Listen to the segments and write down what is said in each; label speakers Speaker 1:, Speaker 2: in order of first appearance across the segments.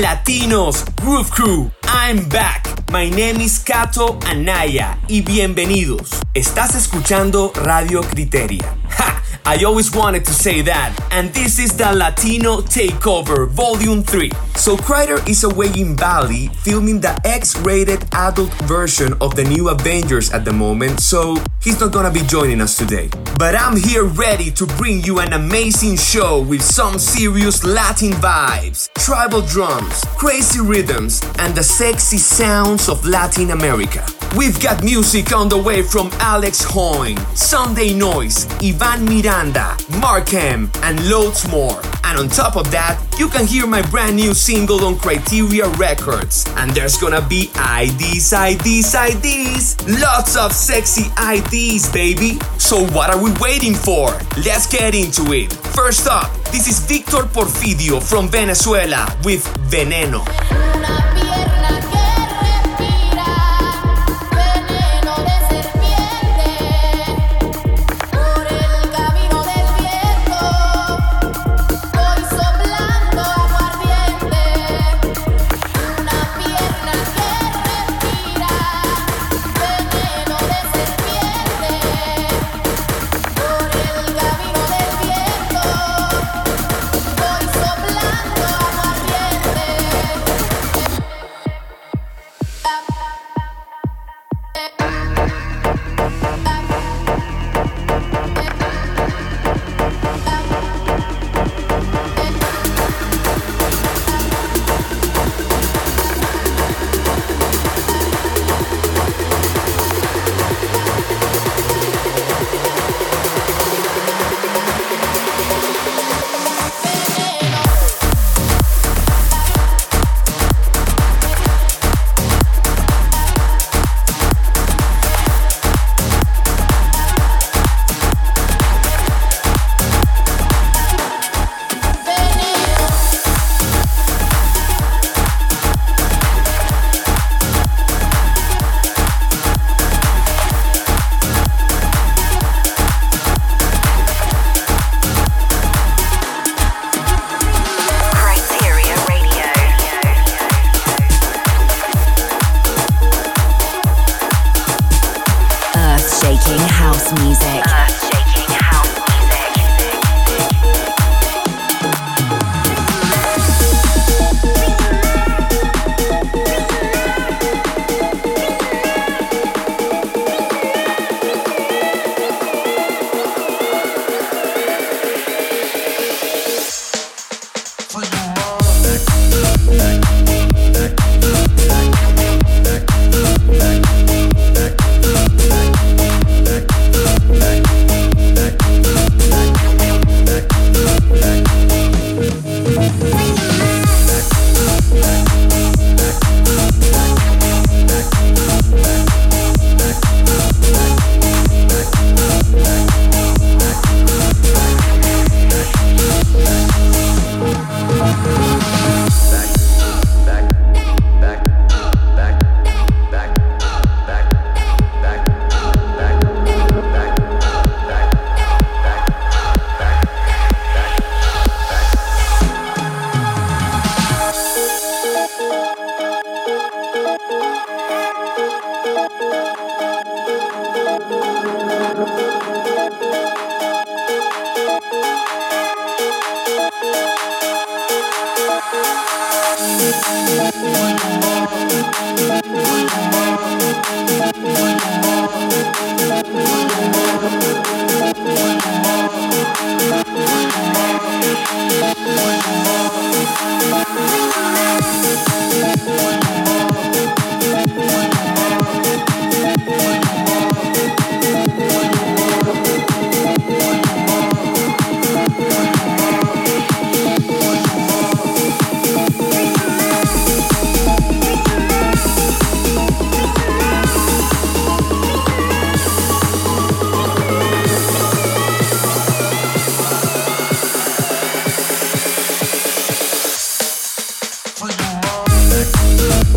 Speaker 1: Latinos, Groove Crew, I'm back. My name is Kato Anaya y bienvenidos. Estás escuchando Radio Criteria. Ha! I always wanted to say that, and this is the Latino Takeover Volume 3. So Kryder is away in Bali filming the X-rated adult version of the new Avengers at the moment, so he's not gonna be joining us today. But I'm here ready to bring you an amazing show with some serious Latin vibes, tribal drums, crazy rhythms, and the sexy sounds of Latin America. We've got music on the way from Alex Hoyne, Sunday Noise, Ivan Miranda, Markham, and loads more. And on top of that, you can hear my brand new single on Kryteria Records. And there's gonna be IDs, IDs, IDs. Lots of sexy IDs, baby. So what are we waiting for? Let's get into it. First up, this is Victor Porfidio from Venezuela with Veneno.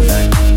Speaker 2: Bye.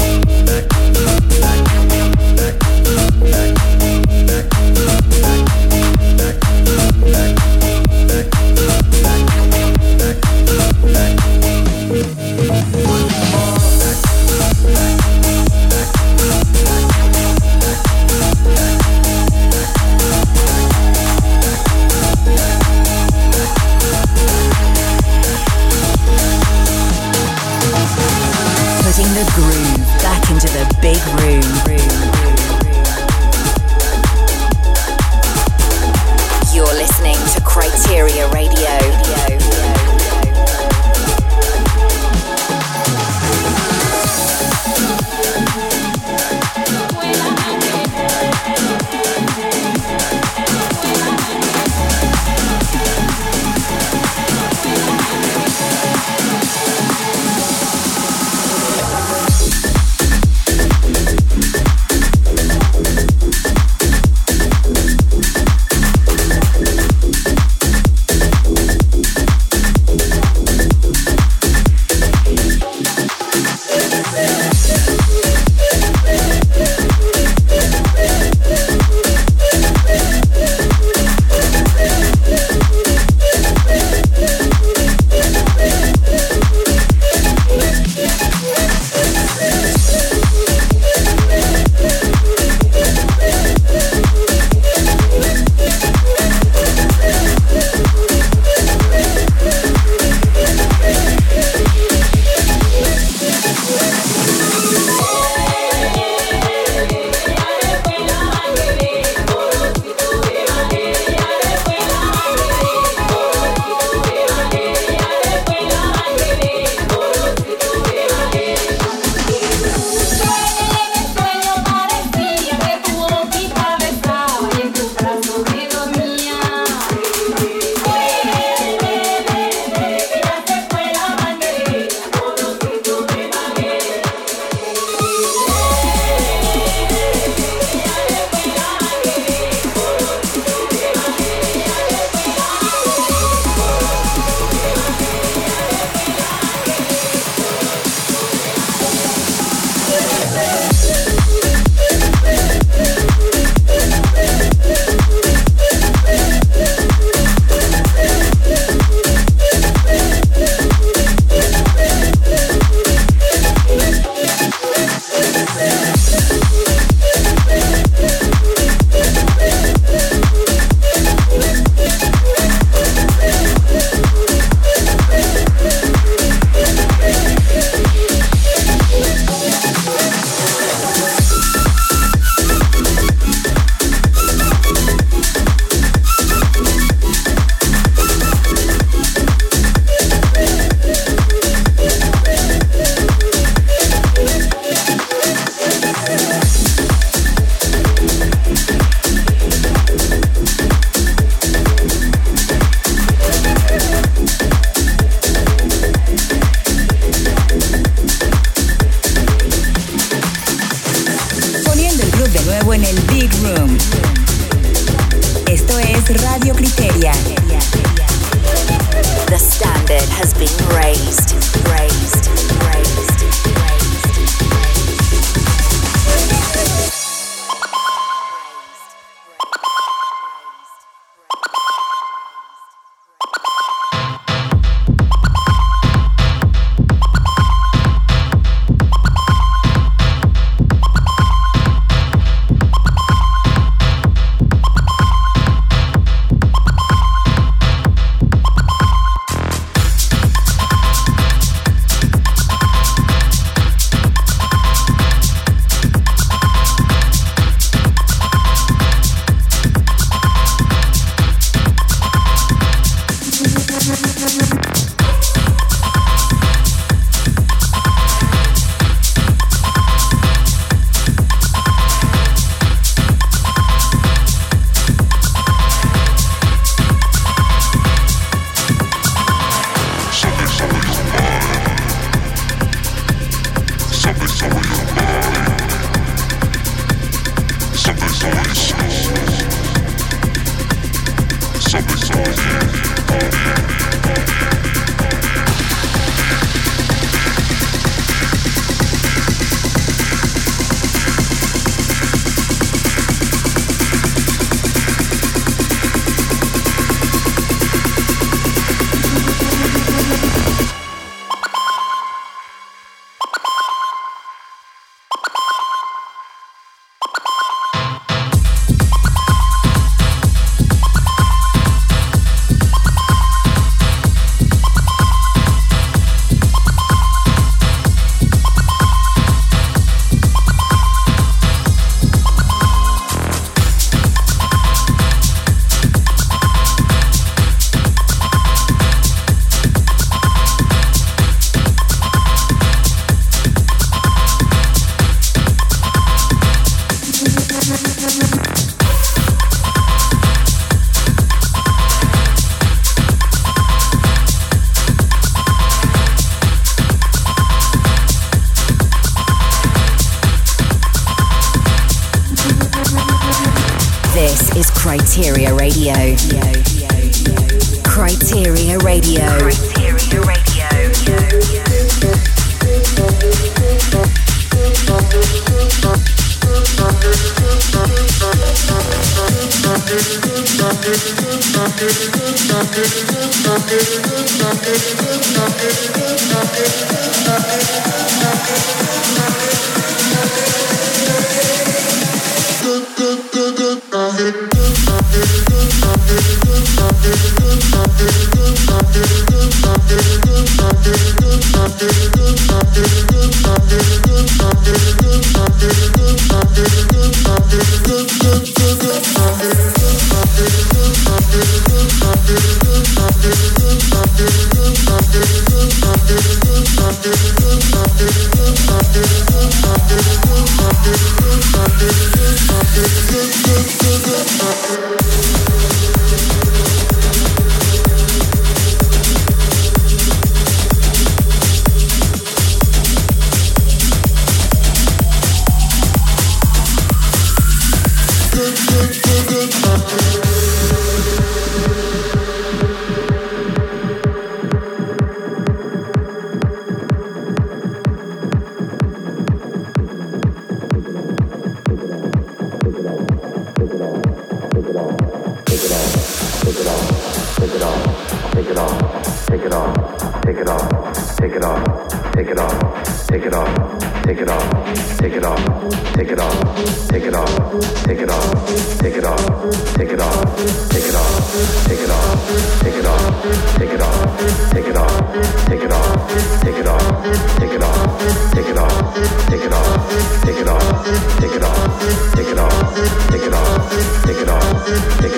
Speaker 2: it off, take it off, take it off take it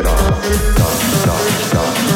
Speaker 2: off, stop, stop, stop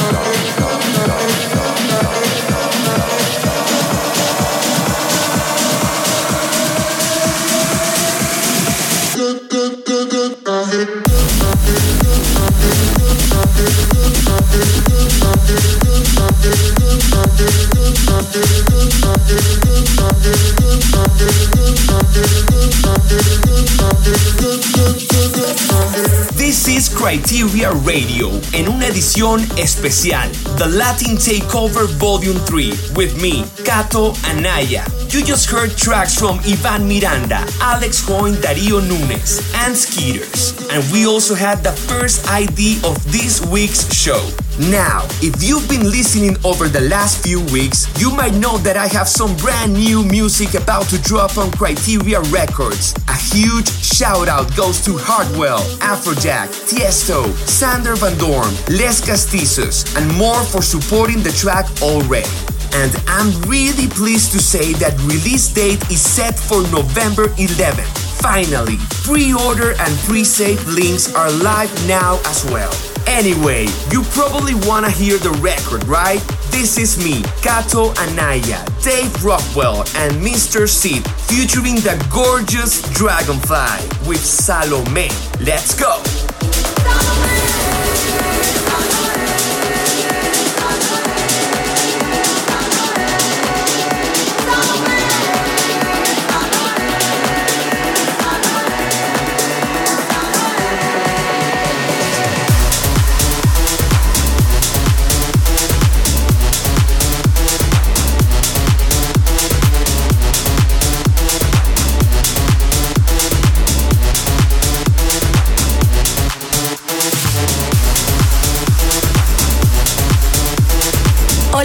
Speaker 1: Kryteria Radio en una edición especial, The Latin Takeover Volume 3, with me, Kato Anaya. You just heard tracks from Ivan Miranda, Alex Coin, Dario Nunes, and Skeeters. And we also had the first ID of this week's show. Now, if you've been listening over the last few weeks, you might know that I have some brand new music about to drop on Kryteria Records. A huge shout out goes to Hardwell, Afrojack, Tiesto, Sander Van Doorn, Les Castizos, and more for supporting the track already. And I'm really pleased to say that release date is set for November 11th. Finally, pre-order and pre-save links are live now as well. Anyway, you probably wanna hear the record, right? This is me, Kato Anaya, Dave Rockwell, and Mr. Sid, featuring the gorgeous Dragonfly with Salome. Let's go!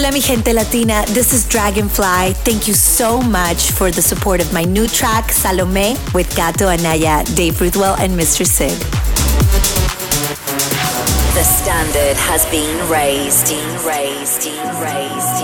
Speaker 3: Hola, mi gente latina. This is Dragonfly. Thank you so much for the support of my new track, Salome, with Gato Anaya, Dave Ruthwell, and Mr. Sid.
Speaker 2: The standard has been raised, raised, raised.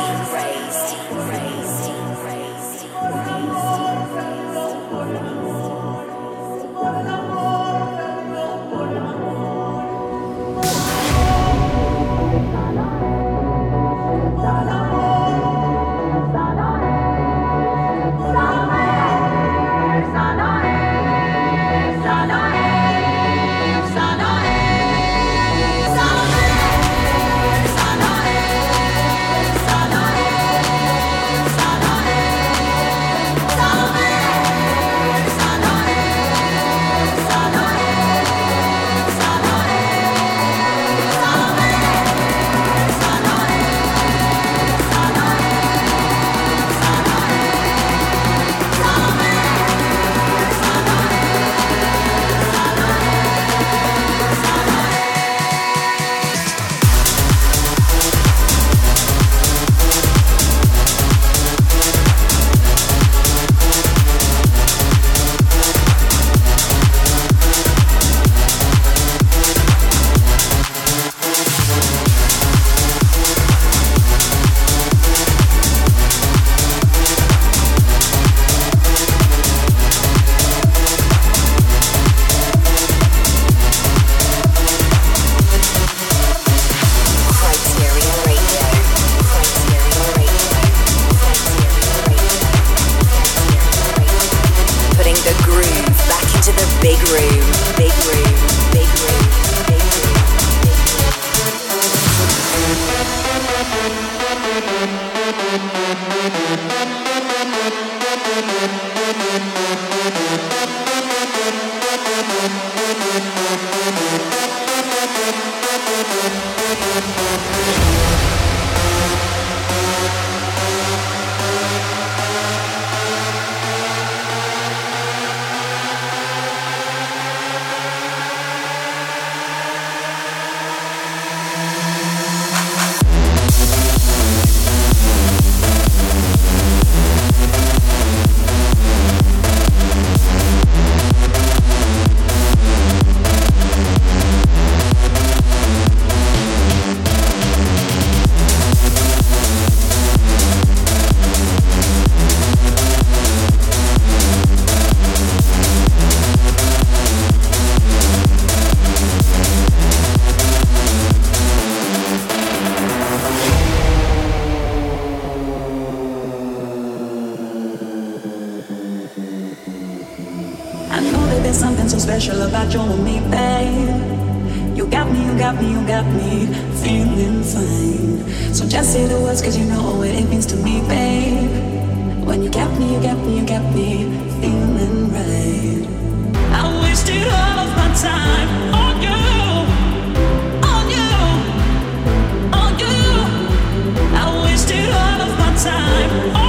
Speaker 4: I know that there's something so special about you and me, babe. You got me, you got me, you got me feeling fine. So just say the words, cause you know what it means to me, babe. When you got me, you got me, you got me feeling right. I wasted all of my time on you. On you. On you. I wasted all of my time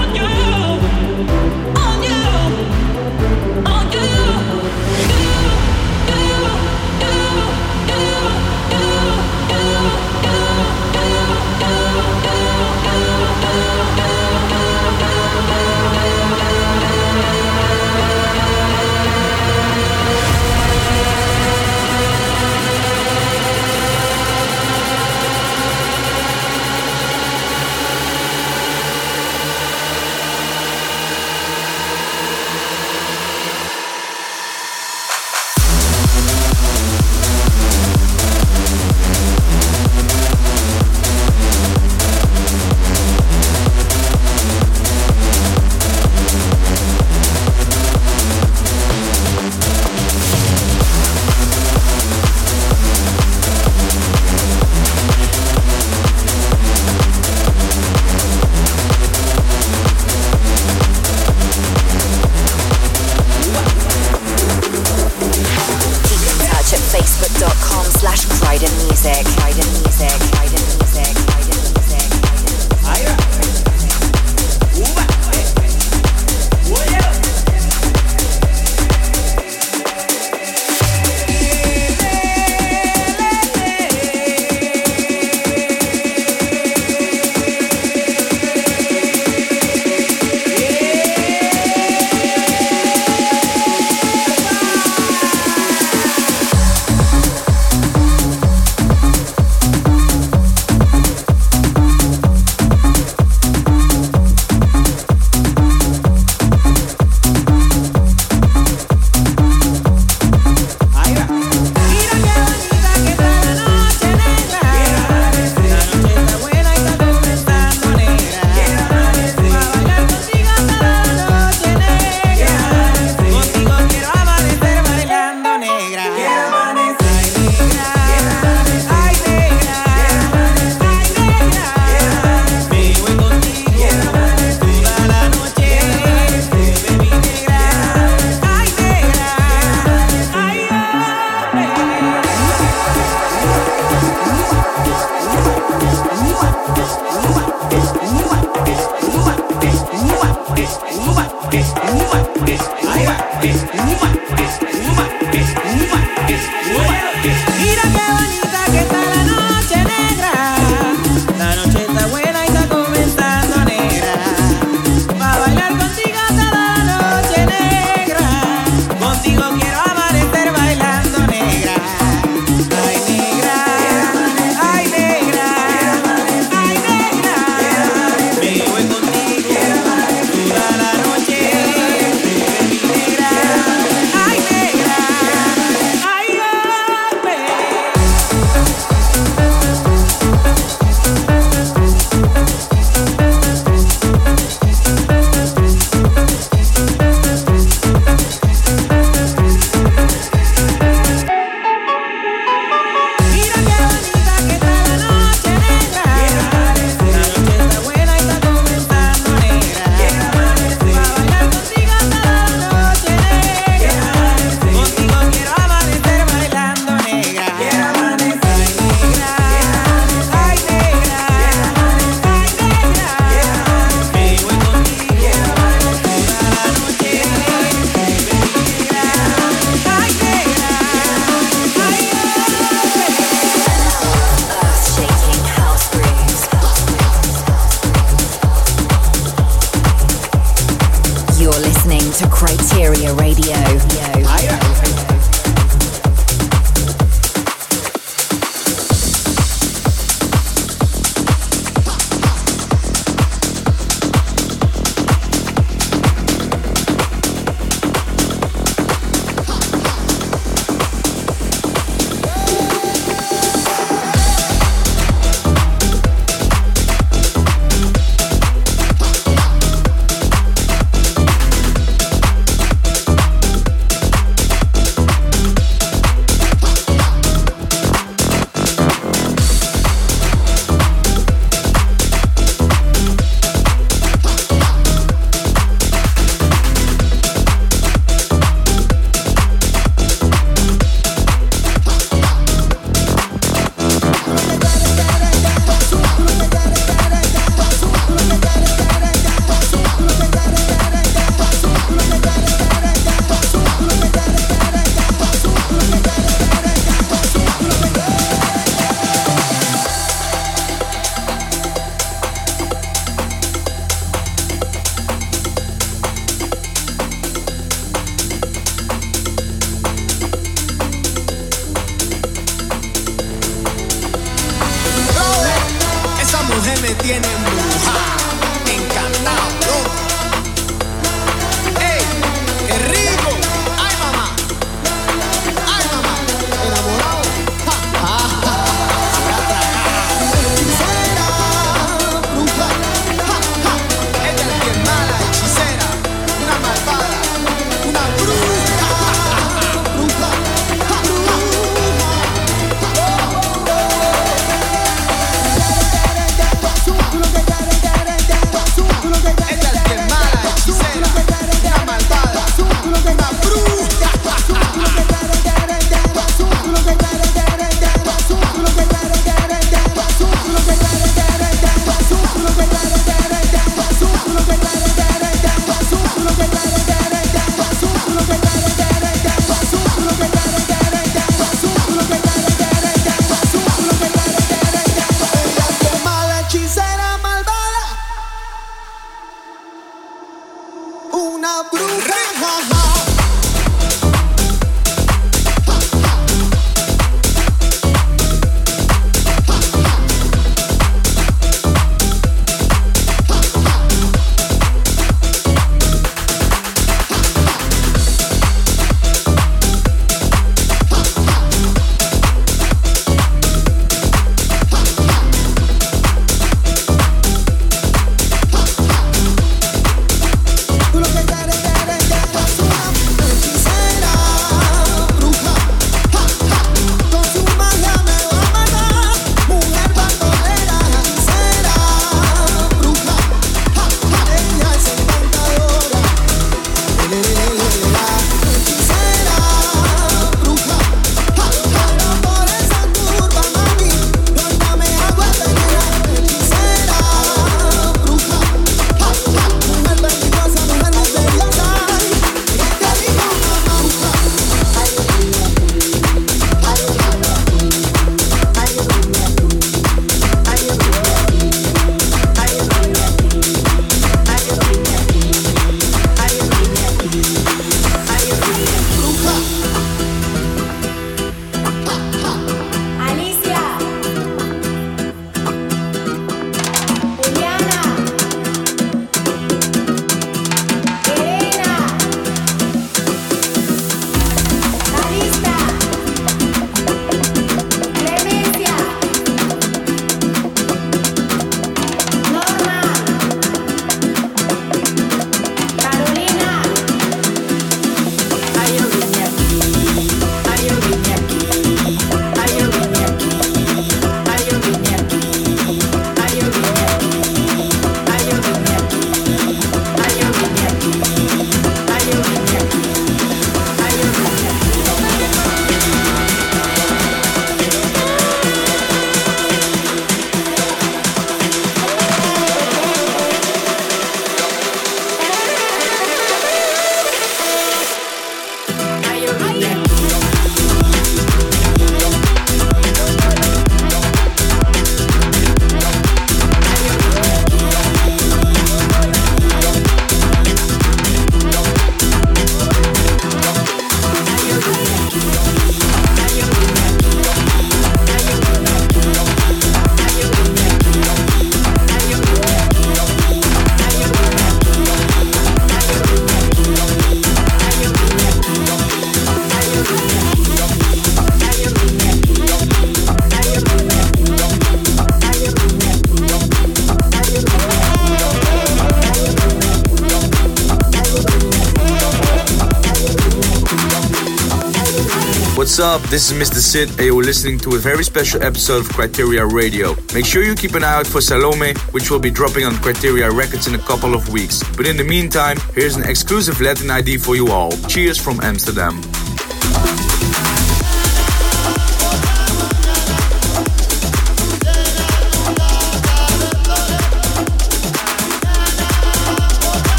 Speaker 5: up? This is Mr. Sid, and you're listening to a very special episode of Kryteria Radio. Make sure you keep an eye out for Salome, which will be dropping on Kryteria Records in a couple of weeks. But in the meantime, here's an exclusive Latin ID for you all. Cheers from Amsterdam.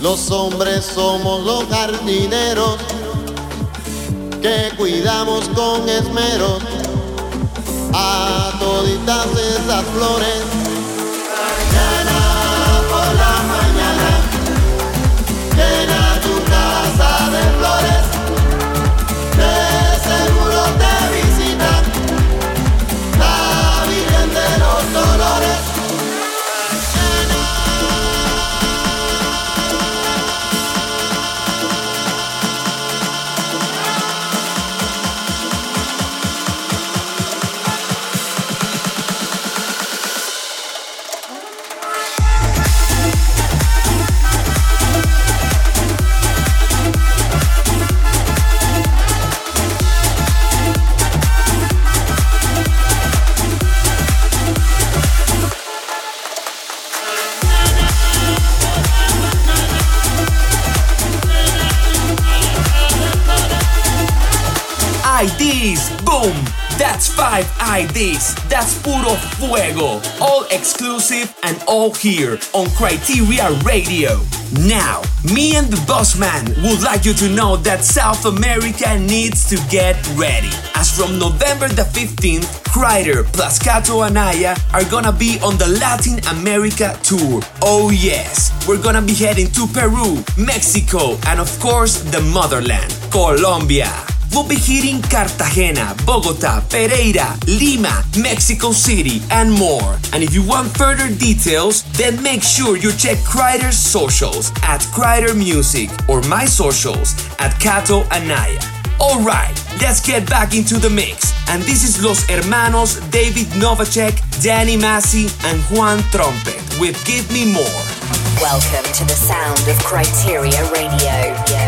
Speaker 6: Los hombres somos los jardineros que cuidamos con esmero. A toditas esas flores
Speaker 1: IDs. That's puro fuego. All exclusive and all here on Kryteria Radio. Now, me and the boss man would like you to know that South America needs to get ready. As from November the 15th, Kryder plus Kato Anaya are gonna be on the Latin America tour. Oh yes, we're gonna be heading to Peru, Mexico, and of course the motherland, Colombia. We'll be hitting Cartagena, Bogota, Pereira, Lima, Mexico City, and more. And if you want further details, then make sure you check Kryder's socials at Kryder Music or my socials at Kato Anaya. Alright, let's get back into the mix. And this is Los Hermanos David Novacek, Danny Massey, and Juan Trumpet with Give Me More.
Speaker 2: Welcome to the sound of Kryteria Radio.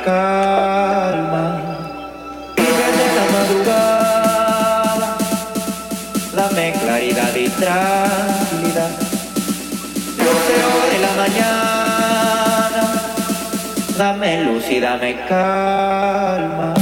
Speaker 7: Y calma. de la madrugada, dame claridad y tranquilidad. Lucero de la mañana, dame luz y dame calma.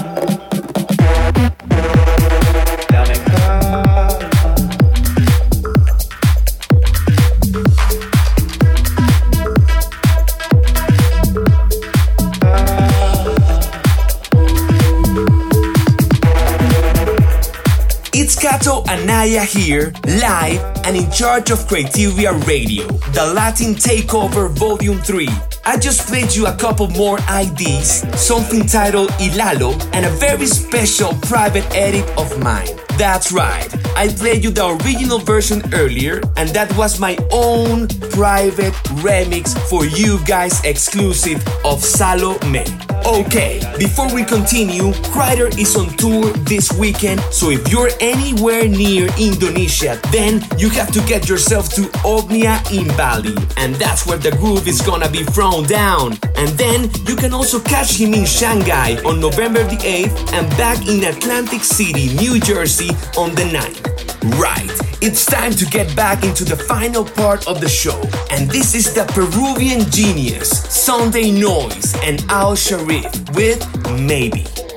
Speaker 1: And in charge of Kryteria Radio, the Latin Takeover Volume 3. I just played you a couple more IDs, something titled Ilalo, and a very special private edit of mine. That's right, I played you the original version earlier, and that was my own private remix for you guys exclusive of Salome. Okay, before we continue, Kryder is on tour this weekend, so if you're anywhere near Indonesia, then you have to get yourself to Omnia in Bali, and that's where the groove is gonna be thrown down. And then you can also catch him in Shanghai on November the 8th and back in Atlantic City, New Jersey on the 9th. Right, it's time to get back into the final part of the show. And this is the Peruvian genius, Sunday Noise, and Al Sharif with Maybe.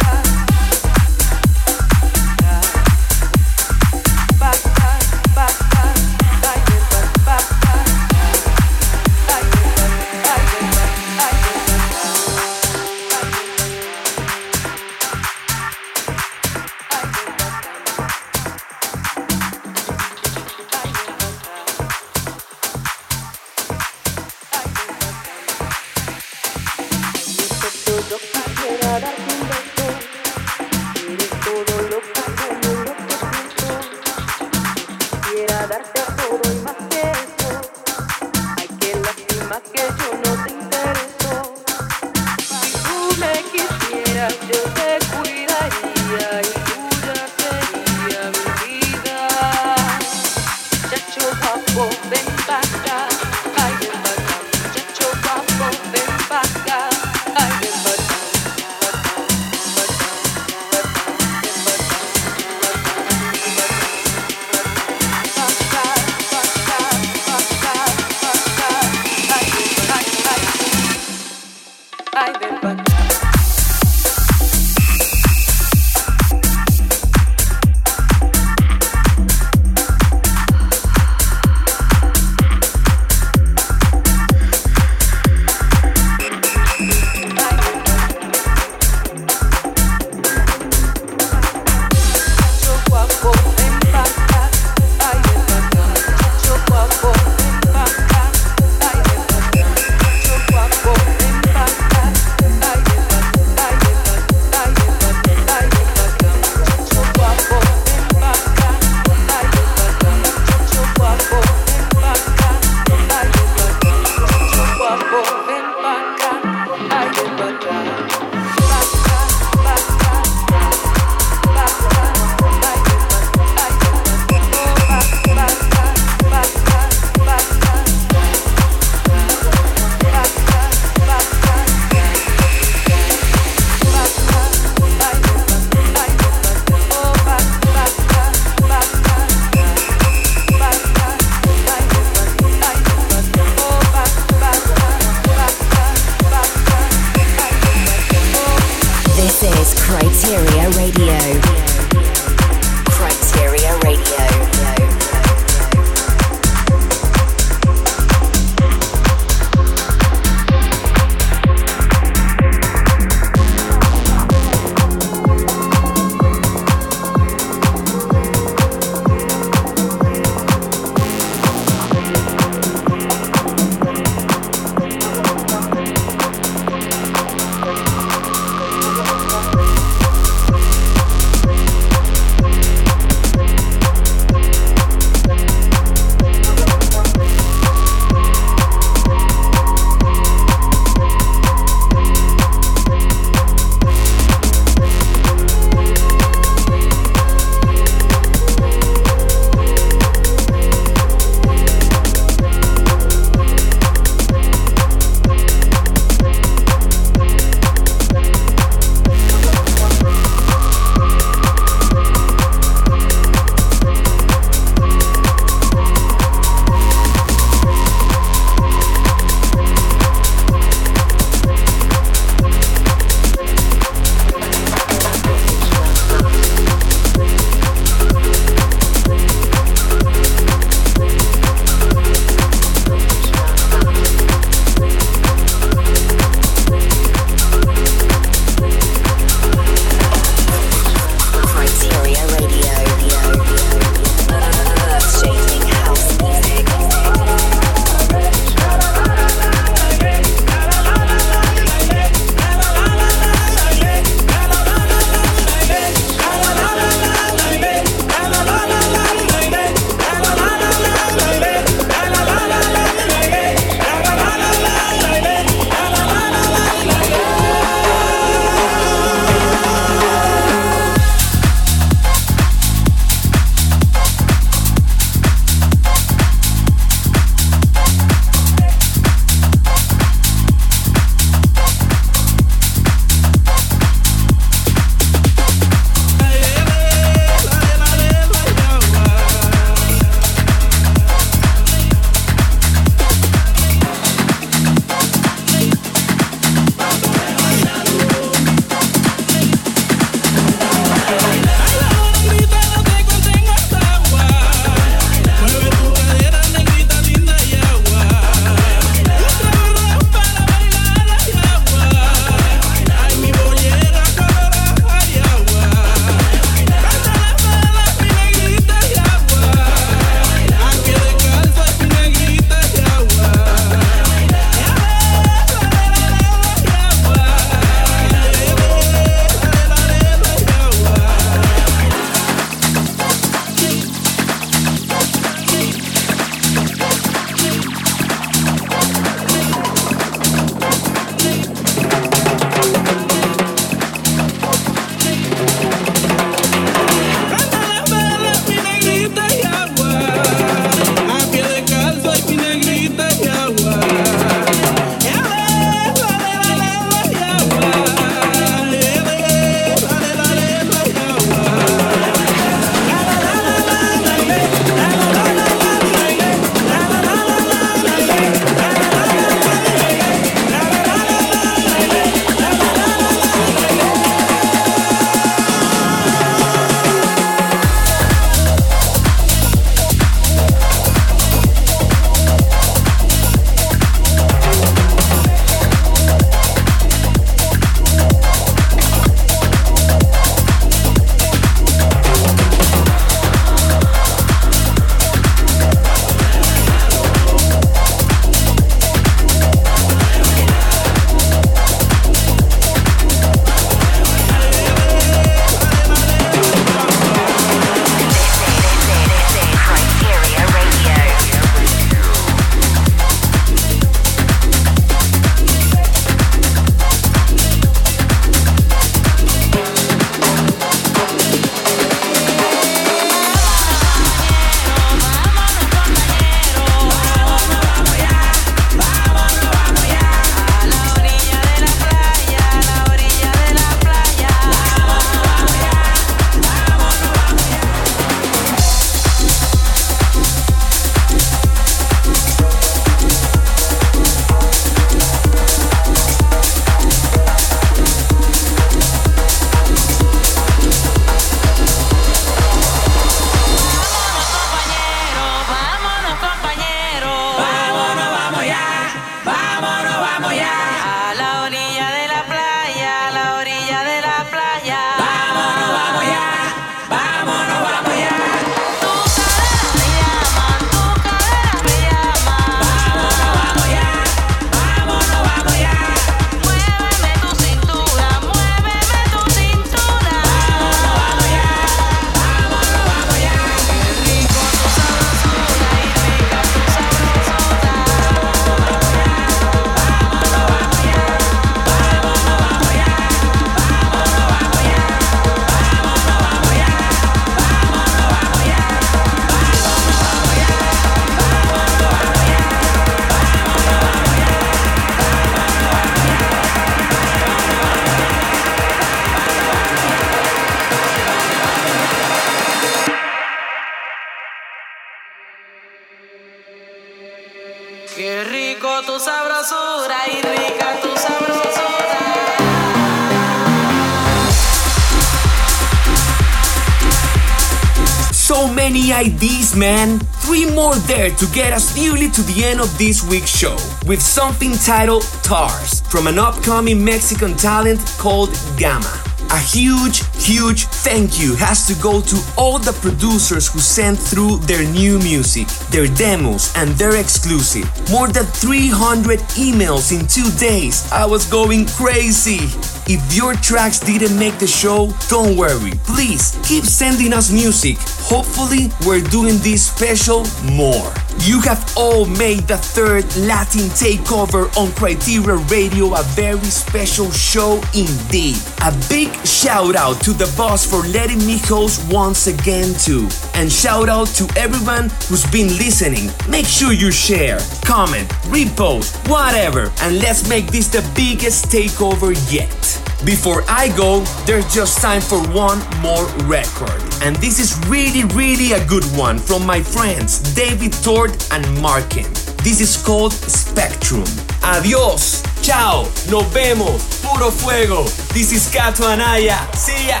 Speaker 1: Many man. Three more there to get us nearly to the end of this week's show with something titled TARS from an upcoming Mexican talent called Gamma. A huge, huge thank you has to go to all the producers who sent through their new music, their demos, and their exclusive. More than 300 emails in two days. I was going crazy. If your tracks didn't make the show, don't worry. Please keep sending us music. Hopefully, we're doing this special more. You have all made the third Latin takeover on Kryteria Radio a very special show indeed. A big shout out to the boss for letting me host once again too. And shout out to everyone who's been listening. Make sure you share, comment, repost, whatever, and let's make this the biggest takeover yet. Before I go, there's just time for one more record. And this is really, really a good one from my friends David Tort and Markin. This is called Spectrum. Adios, chao, nos vemos, puro fuego. This is Kato Anaya. See ya.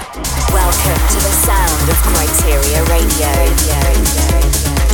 Speaker 2: Welcome to the sound of Kryteria Radio. Radio.